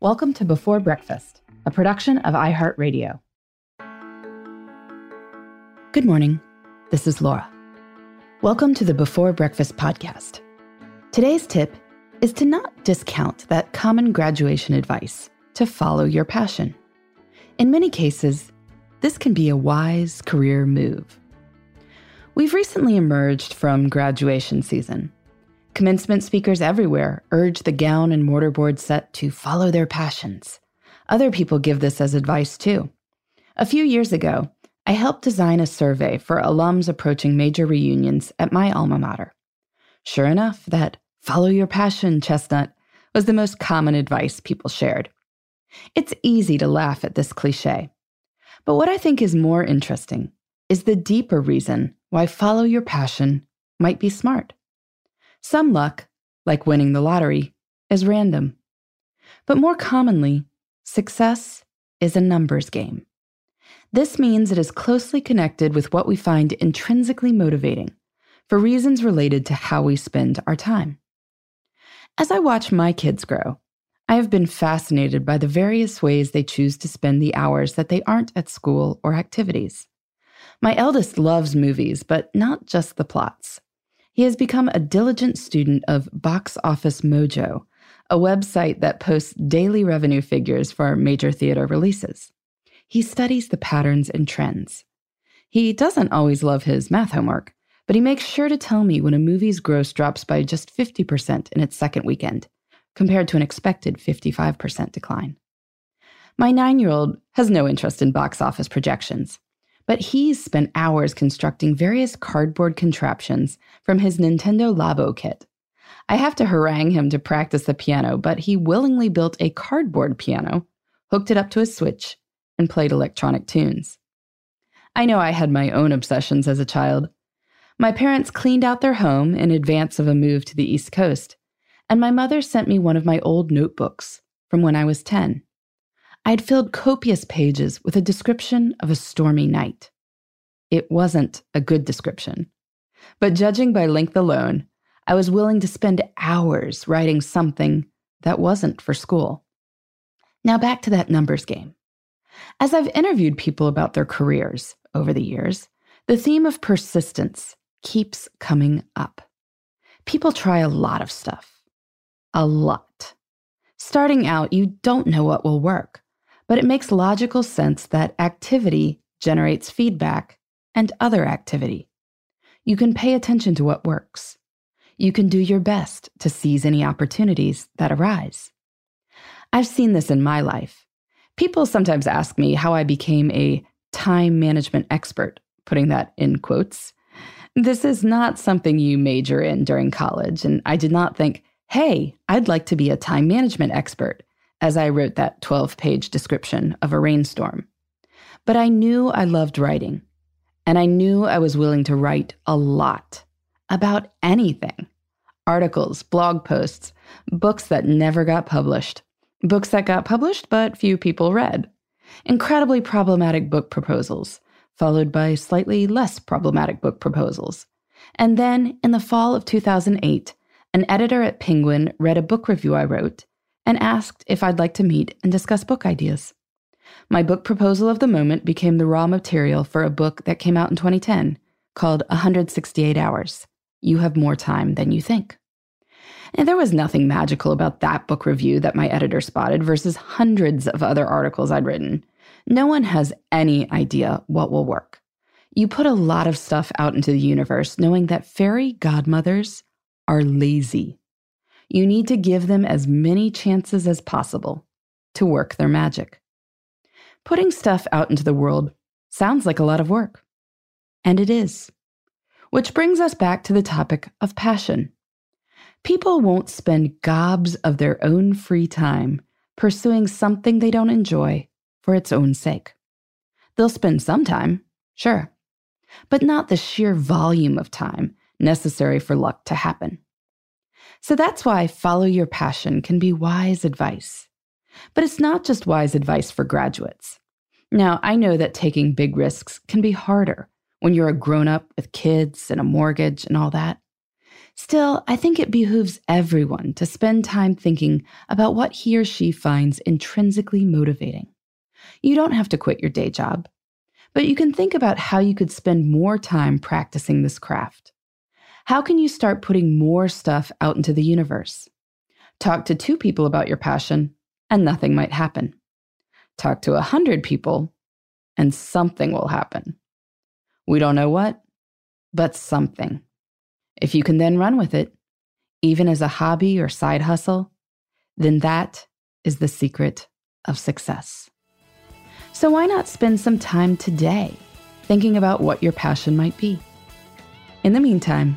Welcome to Before Breakfast, a production of iHeartRadio. Good morning. This is Laura. Welcome to the Before Breakfast podcast. Today's tip is to not discount that common graduation advice to follow your passion. In many cases, this can be a wise career move. We've recently emerged from graduation season. Commencement speakers everywhere urge the gown and mortarboard set to follow their passions. Other people give this as advice too. A few years ago, I helped design a survey for alums approaching major reunions at my alma mater. Sure enough, that follow your passion chestnut was the most common advice people shared. It's easy to laugh at this cliche. But what I think is more interesting is the deeper reason why follow your passion might be smart. Some luck, like winning the lottery, is random. But more commonly, success is a numbers game. This means it is closely connected with what we find intrinsically motivating for reasons related to how we spend our time. As I watch my kids grow, I have been fascinated by the various ways they choose to spend the hours that they aren't at school or activities. My eldest loves movies, but not just the plots. He has become a diligent student of Box Office Mojo, a website that posts daily revenue figures for major theater releases. He studies the patterns and trends. He doesn't always love his math homework, but he makes sure to tell me when a movie's gross drops by just 50% in its second weekend compared to an expected 55% decline. My nine year old has no interest in box office projections, but he's spent hours constructing various cardboard contraptions from his Nintendo Labo kit. I have to harangue him to practice the piano, but he willingly built a cardboard piano, hooked it up to a switch, and played electronic tunes. I know I had my own obsessions as a child. My parents cleaned out their home in advance of a move to the East Coast, and my mother sent me one of my old notebooks from when I was 10. I had filled copious pages with a description of a stormy night. It wasn't a good description, but judging by length alone, I was willing to spend hours writing something that wasn't for school. Now back to that numbers game. As I've interviewed people about their careers over the years, the theme of persistence keeps coming up. People try a lot of stuff a lot. Starting out, you don't know what will work, but it makes logical sense that activity generates feedback and other activity. You can pay attention to what works. You can do your best to seize any opportunities that arise. I've seen this in my life. People sometimes ask me how I became a time management expert, putting that in quotes. This is not something you major in during college, and I did not think, hey, I'd like to be a time management expert, as I wrote that 12 page description of a rainstorm. But I knew I loved writing, and I knew I was willing to write a lot about anything articles, blog posts, books that never got published, books that got published but few people read, incredibly problematic book proposals, followed by slightly less problematic book proposals. And then, in the fall of 2008, an editor at Penguin read a book review I wrote and asked if I'd like to meet and discuss book ideas. My book proposal of the moment became the raw material for a book that came out in 2010 called 168 Hours You Have More Time Than You Think. And there was nothing magical about that book review that my editor spotted versus hundreds of other articles I'd written. No one has any idea what will work. You put a lot of stuff out into the universe knowing that fairy godmothers are lazy. You need to give them as many chances as possible to work their magic. Putting stuff out into the world sounds like a lot of work. And it is. Which brings us back to the topic of passion. People won't spend gobs of their own free time pursuing something they don't enjoy for its own sake. They'll spend some time, sure, but not the sheer volume of time necessary for luck to happen. So that's why follow your passion can be wise advice. But it's not just wise advice for graduates. Now, I know that taking big risks can be harder when you're a grown up with kids and a mortgage and all that. Still, I think it behooves everyone to spend time thinking about what he or she finds intrinsically motivating. You don't have to quit your day job, but you can think about how you could spend more time practicing this craft. How can you start putting more stuff out into the universe? Talk to two people about your passion, and nothing might happen. Talk to a hundred people, and something will happen. We don't know what, but something. If you can then run with it, even as a hobby or side hustle, then that is the secret of success. So why not spend some time today thinking about what your passion might be? In the meantime,